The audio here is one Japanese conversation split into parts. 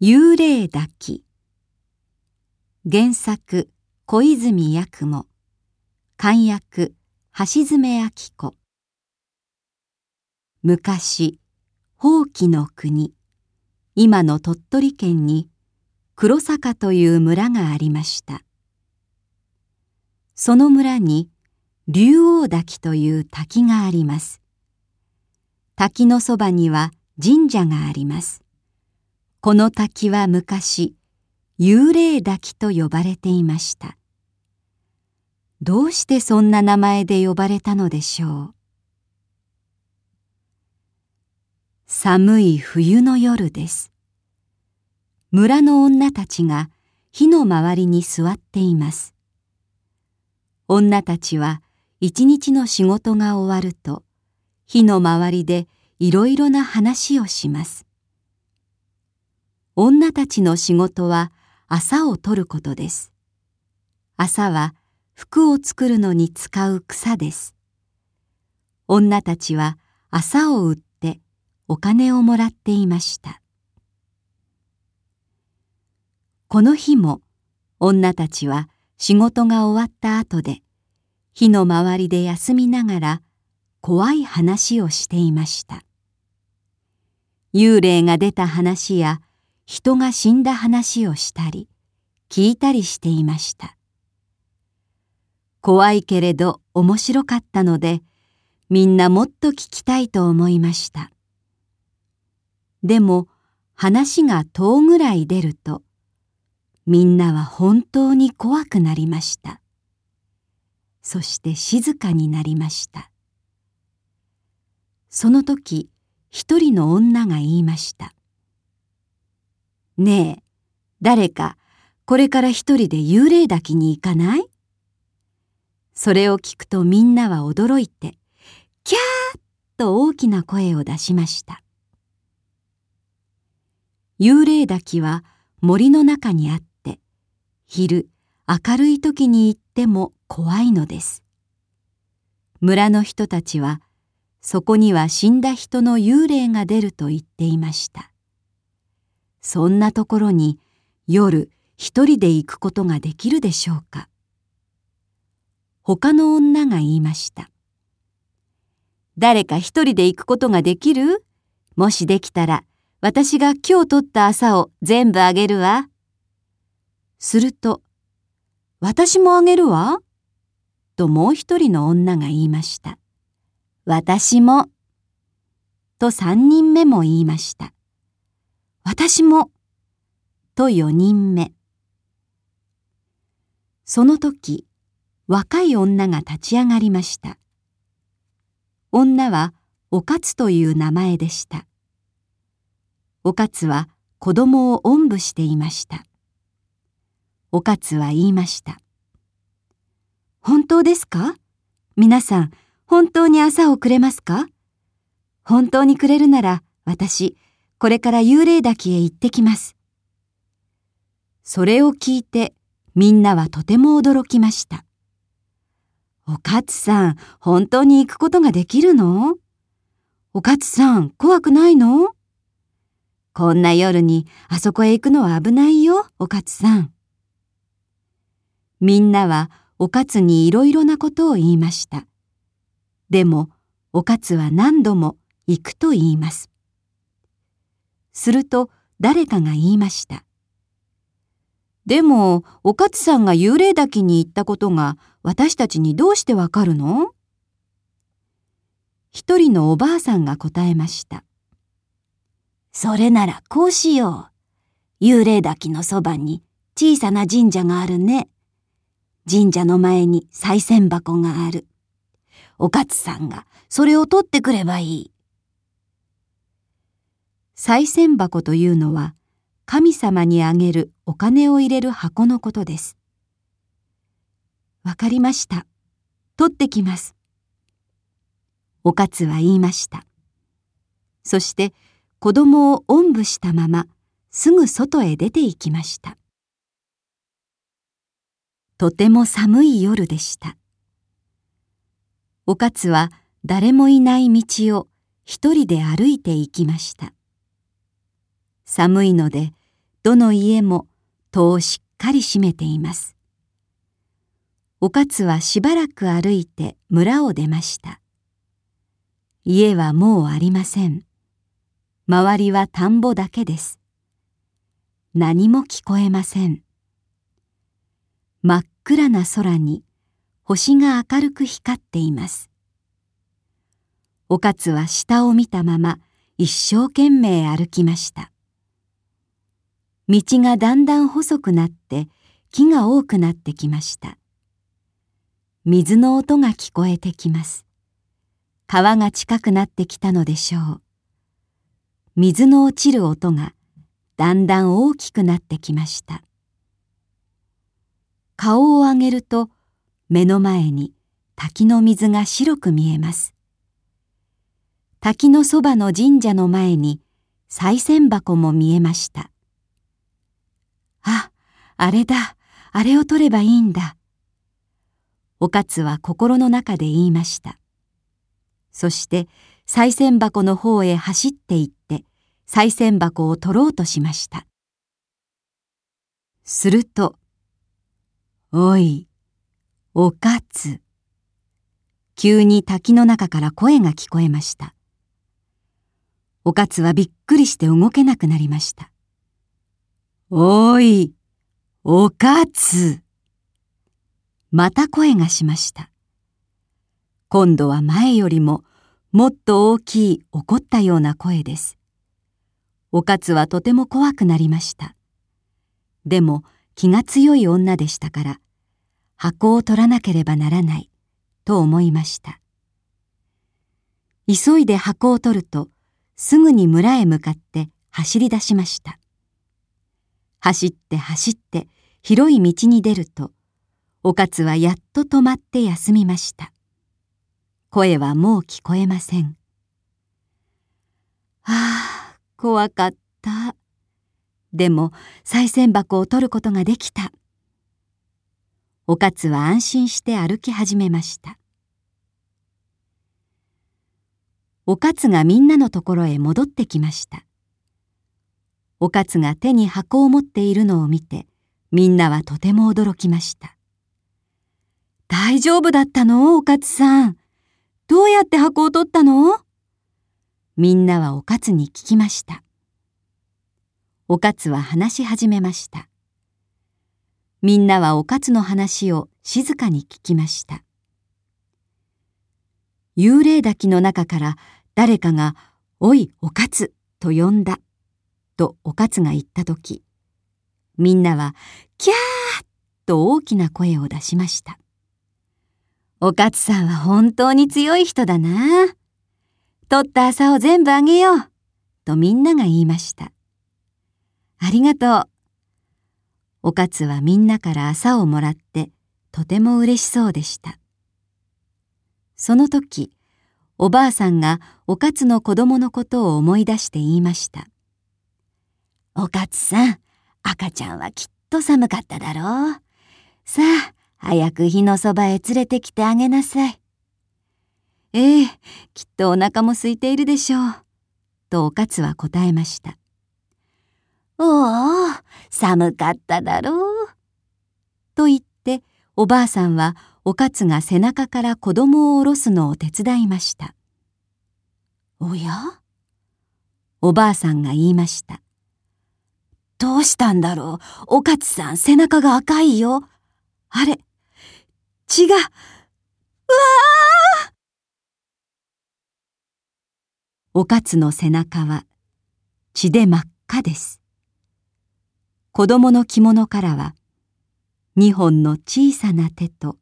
幽霊抱き。原作小泉八雲。漢訳橋爪明子。昔宝器の国。今の鳥取県に黒坂という村がありました。その村に竜王滝という滝があります。滝のそばには神社があります。この滝は昔幽霊滝と呼ばれていました。どうしてそんな名前で呼ばれたのでしょう？寒い冬の夜です。村の女たちが火の周りに座っています。女たちは一日の仕事が終わると火の周りでいろいろな話をします。女たちの仕事は麻を取ることです。麻は服を作るのに使う草です。女たちは麻を売ってお金をもらっていました。この日も女たちは仕事が終わった後で火の周りで休みながら怖い話をしていました。幽霊が出た話や人が死んだ話をしたり聞いたりしていました。怖いけれど面白かったのでみんなもっと聞きたいと思いました。でも話が遠ぐらい出るとみんなは本当に怖くなりました。そして静かになりました。その時一人の女が言いました。ねえ、誰か、これから一人で幽霊抱きに行かない？それを聞くとみんなは驚いて、キャーッと大きな声を出しました。幽霊抱きは森の中にあって、昼、明るい時に行っても怖いのです。村の人たちは、そこには死んだ人の幽霊が出ると言っていました。そんなところに夜一人で行くことができるでしょうか？他の女が言いました誰か一人で行くことができる？もしできたら私が今日取った朝を全部あげるわ。すると、私もあげるわ？ともう一人の女が言いました。私も。と三人目も言いました。私も。と四人目。その時、若い女が立ち上がりました。女はおかつという名前でした。おかつは子供をおんぶしていました。おかつは言いました。本当ですか？皆さん、本当に朝をくれますか？本当にくれるなら、私、これから幽霊滝へ行ってきます。それを聞いてみんなはとても驚きました。おかつさん、本当に行くことができるの？おかつさん、怖くないの？こんな夜にあそこへ行くのは危ないよ、おかつさん。みんなはおかつにいろいろなことを言いました。でも、おかつは何度も行くと言います。すると誰かが言いました。でも、おかつさんが幽霊滝に行ったことが私たちにどうしてわかるの？一人のおばあさんが答えました。それならこうしよう。幽霊滝のそばに小さな神社があるね。神社の前に賽銭箱がある。おかつさんがそれを取ってくればいい。賽銭箱というのは神様にあげるお金を入れる箱のことです。わかりました。取ってきます。おかつは言いました。そして子供をおんぶしたまますぐ外へ出て行きました。とても寒い夜でした。おかつは誰もいない道を一人で歩いて行きました。寒いのでどの家も戸をしっかり閉めています。おかつはしばらく歩いて村を出ました。家はもうありません。周りは田んぼだけです。何も聞こえません。真っ暗な空に星が明るく光っています。おかつは下を見たまま一生懸命歩きました。道がだんだん細くなって木が多くなってきました。水の音が聞こえてきます。川が近くなってきたのでしょう。水の落ちる音がだんだん大きくなってきました。顔を上げると目の前に滝の水が白く見えます。滝のそばの神社の前に賽銭箱も見えました。あ、れだ、あれを取ればいいんだ。おかつは心の中で言いました。そして賽銭箱の方へ走って行って賽銭箱を取ろうとしました。すると、おい、おかつ。急に滝の中から声が聞こえました。おかつはびっくりして動けなくなりました。おい、おかつ。また声がしました。今度は前よりももっと大きい怒ったような声です。おかつはとても怖くなりました。でも気が強い女でしたから箱を取らなければならないと思いました。急いで箱を取るとすぐに村へ向かって走り出しました。走って走って広い道に出るとおかつはやっと止まって休みました。声はもう聞こえません。ああ、怖かった。でも、賽銭箱を取ることができた。おかつは安心して歩き始めました。おかつがみんなのところへ戻ってきました。おかつが手に箱を持っているのを見て、みんなはとても驚きました。大丈夫だったの？おかつさん。どうやって箱を取ったの？みんなはおかつに聞きました。おかつは話し始めました。みんなはおかつの話を静かに聞きました。幽霊滝の中から誰かが、おい、おかつと呼んだ。とおかつが言ったとき、みんなは、キャーと大きな声を出しました。おかつさんは本当に強い人だな。取った朝を全部あげよう。とみんなが言いました。ありがとう。おかつはみんなから朝をもらってとても嬉しそうでした。その時、おばあさんがおかつの子供のことを思い出して言いました。おかつさん、赤ちゃんはきっと寒かっただろう。さあ、早く火のそばへ連れてきてあげなさい。ええ、きっとお腹も空いているでしょう。とおかつは答えました。おお、寒かっただろう。と言って、おばあさんはおかつが背中から子供を下ろすのを手伝いました。おや？おばあさんが言いました。どうしたんだろう？おかつさん背中が赤いよ。あれ？血が、うわあおかつの背中は血で真っ赤です。子供の着物からは二本の小さな手と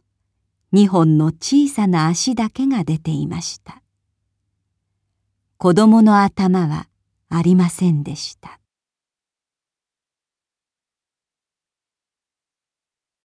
二本の小さな足だけが出ていました。子供の頭はありませんでした。